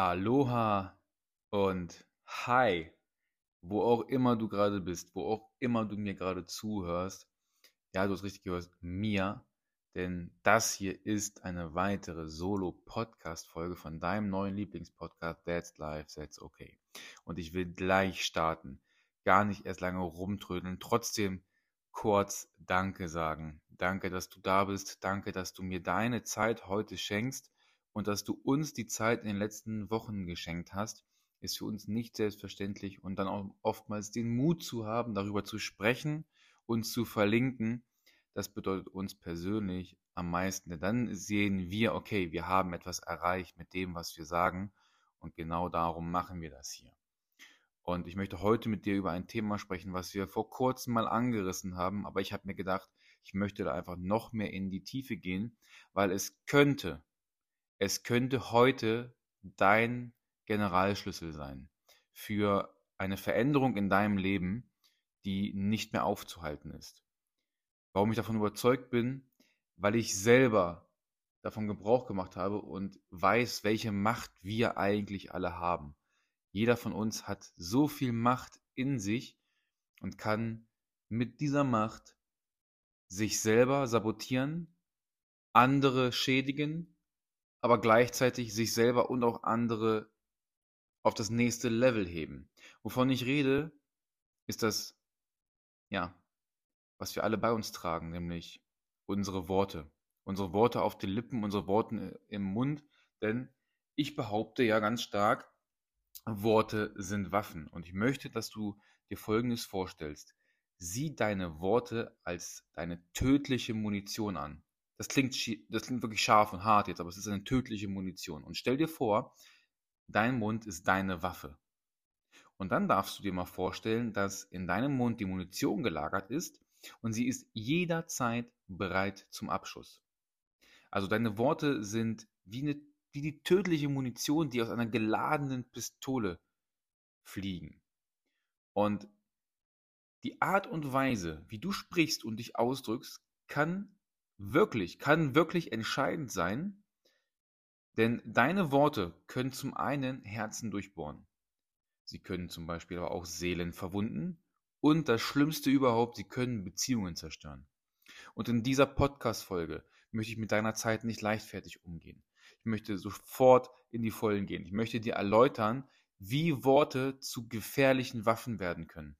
Aloha und Hi, wo auch immer du gerade bist, wo auch immer du mir gerade zuhörst. Ja, du hast richtig gehört, mir, denn das hier ist eine weitere Solo-Podcast-Folge von deinem neuen Lieblingspodcast That's Life, That's Okay. Und ich will gleich starten, gar nicht erst lange rumtrödeln, trotzdem kurz Danke sagen. Danke, dass du da bist, danke, dass du mir deine Zeit heute schenkst und dass du uns die Zeit in den letzten Wochen geschenkt hast, ist für uns nicht selbstverständlich und dann auch oftmals den Mut zu haben, darüber zu sprechen und zu verlinken, das bedeutet uns persönlich am meisten. Denn dann sehen wir, okay, wir haben etwas erreicht mit dem, was wir sagen und genau darum machen wir das hier. Und ich möchte heute mit dir über ein Thema sprechen, was wir vor kurzem mal angerissen haben, aber ich habe mir gedacht, ich möchte da einfach noch mehr in die Tiefe gehen, weil es könnte, es könnte heute dein Generalschlüssel sein für eine Veränderung in deinem Leben, die nicht mehr aufzuhalten ist. Warum ich davon überzeugt bin, weil ich selber davon Gebrauch gemacht habe und weiß, welche Macht wir eigentlich alle haben. Jeder von uns hat so viel Macht in sich und kann mit dieser Macht sich selber sabotieren, andere schädigen aber gleichzeitig sich selber und auch andere auf das nächste Level heben. Wovon ich rede, ist das, ja, was wir alle bei uns tragen, nämlich unsere Worte. Unsere Worte auf den Lippen, unsere Worte im Mund, denn ich behaupte ja ganz stark, Worte sind Waffen. Und ich möchte, dass du dir Folgendes vorstellst. Sieh deine Worte als deine tödliche Munition an das klingt, das klingt wirklich scharf und hart jetzt, aber es ist eine tödliche Munition. Und stell dir vor, dein Mund ist deine Waffe. Und dann darfst du dir mal vorstellen, dass in deinem Mund die Munition gelagert ist und sie ist jederzeit bereit zum Abschuss. Also deine Worte sind wie, eine, wie die tödliche Munition, die aus einer geladenen Pistole fliegen. Und die Art und Weise, wie du sprichst und dich ausdrückst, kann wirklich, kann wirklich entscheidend sein, denn deine Worte können zum einen Herzen durchbohren. Sie können zum Beispiel aber auch Seelen verwunden und das Schlimmste überhaupt, sie können Beziehungen zerstören. Und in dieser Podcast-Folge möchte ich mit deiner Zeit nicht leichtfertig umgehen. Ich möchte sofort in die Vollen gehen. Ich möchte dir erläutern, wie Worte zu gefährlichen Waffen werden können,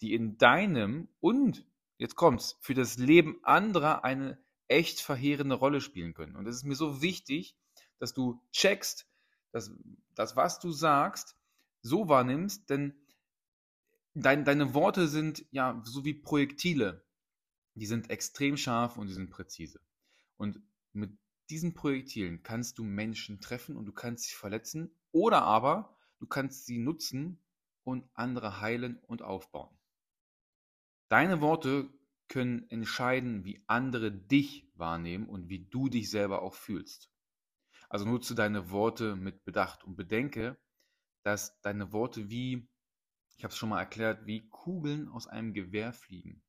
die in deinem und, jetzt kommt's, für das Leben anderer eine echt verheerende Rolle spielen können. Und es ist mir so wichtig, dass du checkst, dass das, was du sagst, so wahrnimmst, denn dein, deine Worte sind ja so wie Projektile. Die sind extrem scharf und die sind präzise. Und mit diesen Projektilen kannst du Menschen treffen und du kannst sie verletzen oder aber du kannst sie nutzen und andere heilen und aufbauen. Deine Worte können entscheiden, wie andere dich wahrnehmen und wie du dich selber auch fühlst. Also nutze deine Worte mit Bedacht und bedenke, dass deine Worte wie, ich habe es schon mal erklärt, wie Kugeln aus einem Gewehr fliegen.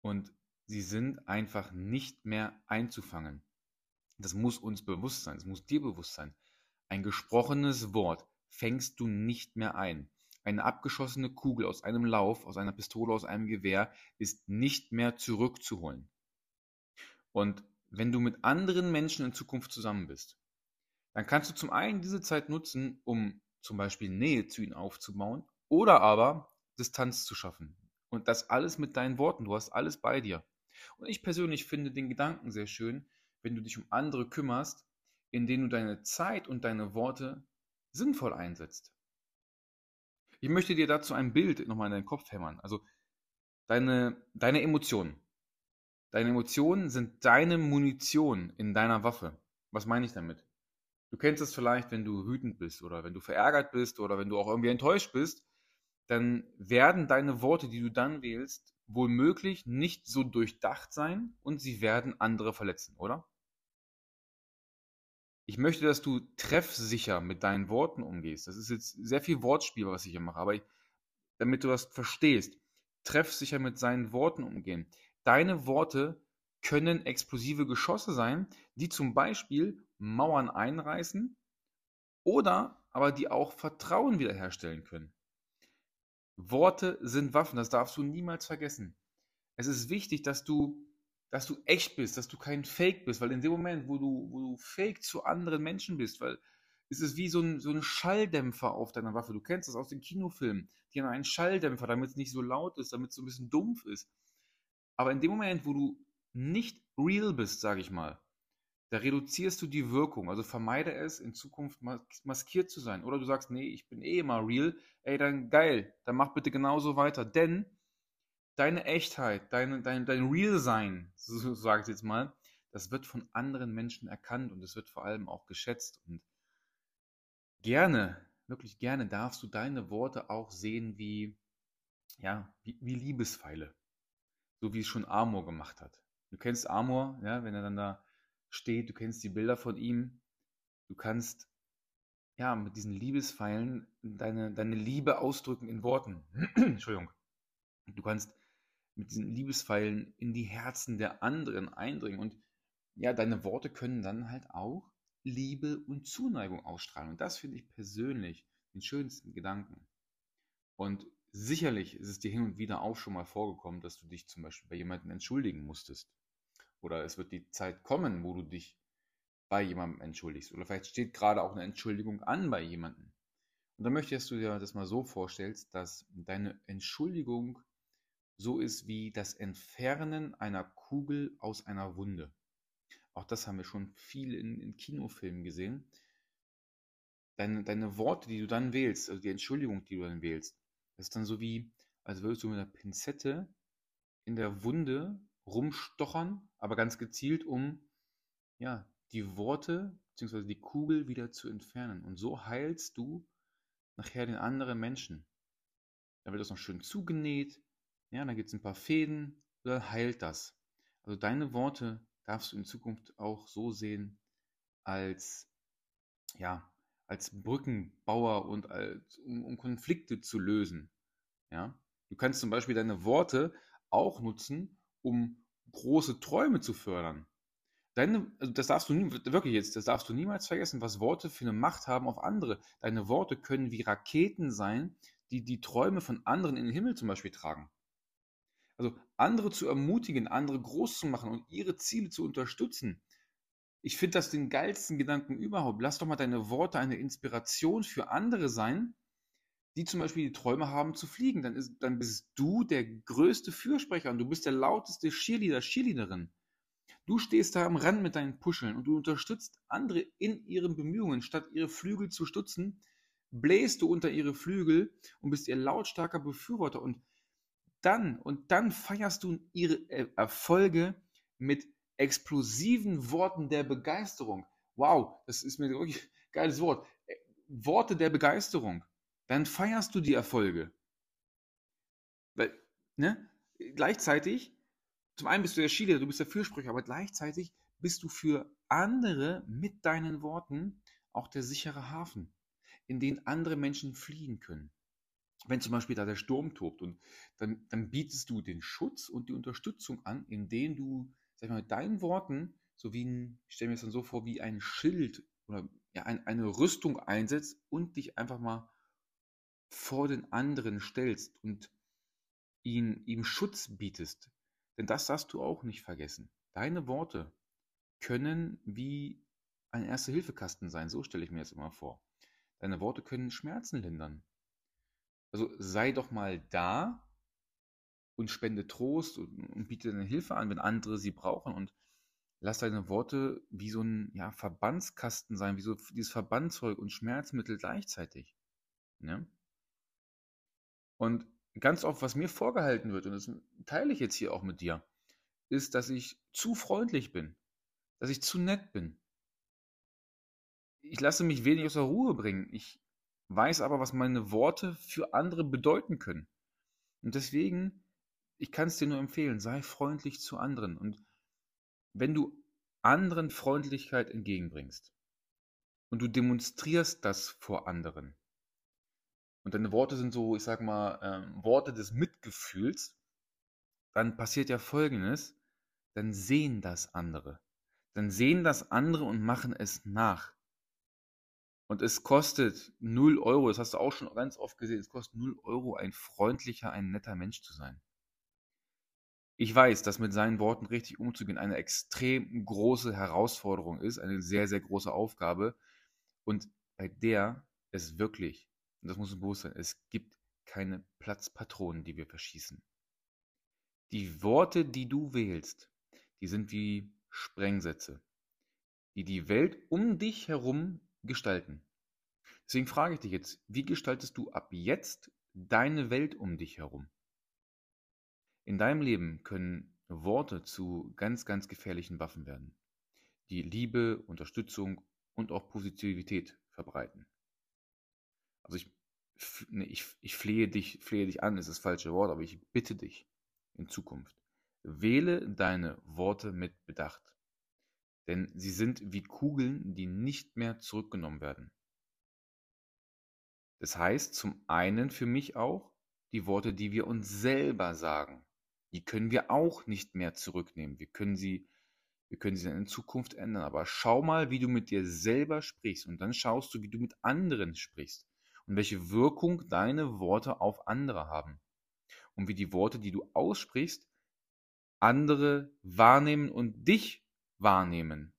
Und sie sind einfach nicht mehr einzufangen. Das muss uns bewusst sein, es muss dir bewusst sein. Ein gesprochenes Wort fängst du nicht mehr ein. Eine abgeschossene Kugel aus einem Lauf, aus einer Pistole, aus einem Gewehr ist nicht mehr zurückzuholen. Und wenn du mit anderen Menschen in Zukunft zusammen bist, dann kannst du zum einen diese Zeit nutzen, um zum Beispiel Nähe zu ihnen aufzubauen oder aber Distanz zu schaffen. Und das alles mit deinen Worten. Du hast alles bei dir. Und ich persönlich finde den Gedanken sehr schön, wenn du dich um andere kümmerst, indem du deine Zeit und deine Worte sinnvoll einsetzt. Ich möchte dir dazu ein Bild nochmal in deinen Kopf hämmern. Also deine, deine Emotionen. Deine Emotionen sind deine Munition in deiner Waffe. Was meine ich damit? Du kennst es vielleicht, wenn du wütend bist oder wenn du verärgert bist oder wenn du auch irgendwie enttäuscht bist, dann werden deine Worte, die du dann wählst, wohl möglich nicht so durchdacht sein und sie werden andere verletzen, oder? Ich möchte, dass du treffsicher mit deinen Worten umgehst. Das ist jetzt sehr viel Wortspiel, was ich hier mache, aber ich, damit du das verstehst, treffsicher mit seinen Worten umgehen. Deine Worte können explosive Geschosse sein, die zum Beispiel Mauern einreißen oder aber die auch Vertrauen wiederherstellen können. Worte sind Waffen, das darfst du niemals vergessen. Es ist wichtig, dass du, dass du echt bist, dass du kein Fake bist, weil in dem Moment, wo du, wo du fake zu anderen Menschen bist, weil es wie so ein, so ein Schalldämpfer auf deiner Waffe. Du kennst das aus den Kinofilmen. Die haben einen Schalldämpfer, damit es nicht so laut ist, damit es so ein bisschen dumpf ist. Aber in dem Moment, wo du nicht real bist, sage ich mal, da reduzierst du die Wirkung. Also vermeide es, in Zukunft maskiert zu sein. Oder du sagst, nee, ich bin eh immer real. Ey, dann geil, dann mach bitte genauso weiter. Denn deine Echtheit, dein, dein, dein Real-Sein, so sage ich jetzt mal, das wird von anderen Menschen erkannt und es wird vor allem auch geschätzt. Und gerne, wirklich gerne darfst du deine Worte auch sehen wie, ja, wie, wie Liebespfeile. So wie es schon Amor gemacht hat. Du kennst Amor, ja, wenn er dann da steht, du kennst die Bilder von ihm, du kannst ja mit diesen Liebespfeilen deine, deine Liebe ausdrücken in Worten. Entschuldigung. Du kannst mit diesen Liebespfeilen in die Herzen der anderen eindringen und ja, deine Worte können dann halt auch Liebe und Zuneigung ausstrahlen. Und das finde ich persönlich den schönsten Gedanken. Und sicherlich ist es dir hin und wieder auch schon mal vorgekommen, dass du dich zum Beispiel bei jemandem entschuldigen musstest. Oder es wird die Zeit kommen, wo du dich bei jemandem entschuldigst. Oder vielleicht steht gerade auch eine Entschuldigung an bei jemandem. Und dann möchtest du dir das mal so vorstellst, dass deine Entschuldigung so ist wie das Entfernen einer Kugel aus einer Wunde. Auch das haben wir schon viel in, in Kinofilmen gesehen. Deine, deine Worte, die du dann wählst, also die Entschuldigung, die du dann wählst, das ist dann so wie, als würdest du mit einer Pinzette in der Wunde rumstochern, aber ganz gezielt, um ja, die Worte bzw. die Kugel wieder zu entfernen. Und so heilst du nachher den anderen Menschen. Da wird das noch schön zugenäht, ja, dann gibt es ein paar Fäden, dann heilt das. Also deine Worte darfst du in Zukunft auch so sehen als ja, als Brückenbauer und als, um, um Konflikte zu lösen. Ja? Du kannst zum Beispiel deine Worte auch nutzen, um große Träume zu fördern. Deine, also das darfst du nie, wirklich jetzt, das darfst du niemals vergessen, was Worte für eine Macht haben auf andere. Deine Worte können wie Raketen sein, die die Träume von anderen in den Himmel zum Beispiel tragen. Also andere zu ermutigen, andere groß zu machen und ihre Ziele zu unterstützen. Ich finde das den geilsten Gedanken überhaupt. Lass doch mal deine Worte eine Inspiration für andere sein, die zum Beispiel die Träume haben zu fliegen. Dann, ist, dann bist du der größte Fürsprecher und du bist der lauteste Cheerleader, Cheerleaderin. Du stehst da am Rand mit deinen Puscheln und du unterstützt andere in ihren Bemühungen. Statt ihre Flügel zu stutzen, bläst du unter ihre Flügel und bist ihr lautstarker Befürworter. Und dann, und dann feierst du ihre äh, Erfolge mit explosiven Worten der Begeisterung. Wow, das ist mir wirklich ein geiles Wort. Äh, Worte der Begeisterung. Dann feierst du die Erfolge. Weil, ne? Gleichzeitig, zum einen bist du der Schiele, du bist der Fürsprecher, aber gleichzeitig bist du für andere mit deinen Worten auch der sichere Hafen, in den andere Menschen fliehen können wenn zum Beispiel da der Sturm tobt und dann, dann bietest du den Schutz und die Unterstützung an, indem du, sag ich mal, mit deinen Worten, so wie ein, ich stelle mir das dann so vor, wie ein Schild oder ja, ein, eine Rüstung einsetzt und dich einfach mal vor den anderen stellst und ihn, ihm Schutz bietest. Denn das darfst du auch nicht vergessen. Deine Worte können wie ein Erste-Hilfe-Kasten sein, so stelle ich mir das immer vor. Deine Worte können Schmerzen lindern. Also sei doch mal da und spende Trost und, und biete deine Hilfe an, wenn andere sie brauchen und lass deine Worte wie so ein ja, Verbandskasten sein, wie so dieses Verbandzeug und Schmerzmittel gleichzeitig. Ne? Und ganz oft, was mir vorgehalten wird, und das teile ich jetzt hier auch mit dir, ist, dass ich zu freundlich bin, dass ich zu nett bin. Ich lasse mich wenig aus der Ruhe bringen. Ich weiß aber, was meine Worte für andere bedeuten können. Und deswegen, ich kann es dir nur empfehlen, sei freundlich zu anderen. Und wenn du anderen Freundlichkeit entgegenbringst und du demonstrierst das vor anderen, und deine Worte sind so, ich sag mal, ähm, Worte des Mitgefühls, dann passiert ja Folgendes, dann sehen das andere. Dann sehen das andere und machen es nach. Und es kostet 0 Euro, das hast du auch schon ganz oft gesehen, es kostet 0 Euro, ein freundlicher, ein netter Mensch zu sein. Ich weiß, dass mit seinen Worten richtig umzugehen eine extrem große Herausforderung ist, eine sehr, sehr große Aufgabe und bei der es wirklich, und das muss uns bewusst sein, es gibt keine Platzpatronen, die wir verschießen. Die Worte, die du wählst, die sind wie Sprengsätze, die die Welt um dich herum gestalten. Deswegen frage ich dich jetzt, wie gestaltest du ab jetzt deine Welt um dich herum? In deinem Leben können Worte zu ganz, ganz gefährlichen Waffen werden, die Liebe, Unterstützung und auch Positivität verbreiten. Also ich, nee, ich, ich flehe dich, flehe dich an, ist das falsche Wort, aber ich bitte dich in Zukunft. Wähle deine Worte mit Bedacht denn sie sind wie Kugeln, die nicht mehr zurückgenommen werden. Das heißt zum einen für mich auch, die Worte, die wir uns selber sagen, die können wir auch nicht mehr zurücknehmen. Wir können sie, wir können sie in Zukunft ändern. Aber schau mal, wie du mit dir selber sprichst und dann schaust du, wie du mit anderen sprichst und welche Wirkung deine Worte auf andere haben und wie die Worte, die du aussprichst, andere wahrnehmen und dich wahrnehmen.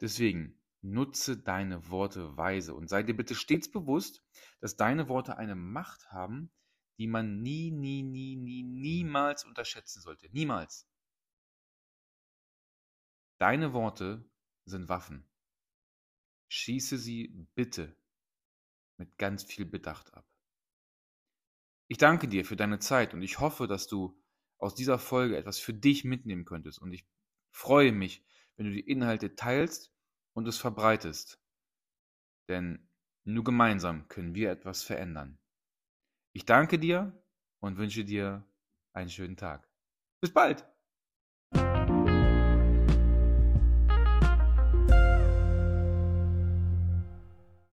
Deswegen nutze deine Worte weise und sei dir bitte stets bewusst, dass deine Worte eine Macht haben, die man nie, nie, nie, nie, niemals unterschätzen sollte. Niemals. Deine Worte sind Waffen. Schieße sie bitte mit ganz viel Bedacht ab. Ich danke dir für deine Zeit und ich hoffe, dass du aus dieser Folge etwas für dich mitnehmen könntest. Und ich freue mich, wenn du die Inhalte teilst und es verbreitest. Denn nur gemeinsam können wir etwas verändern. Ich danke dir und wünsche dir einen schönen Tag. Bis bald!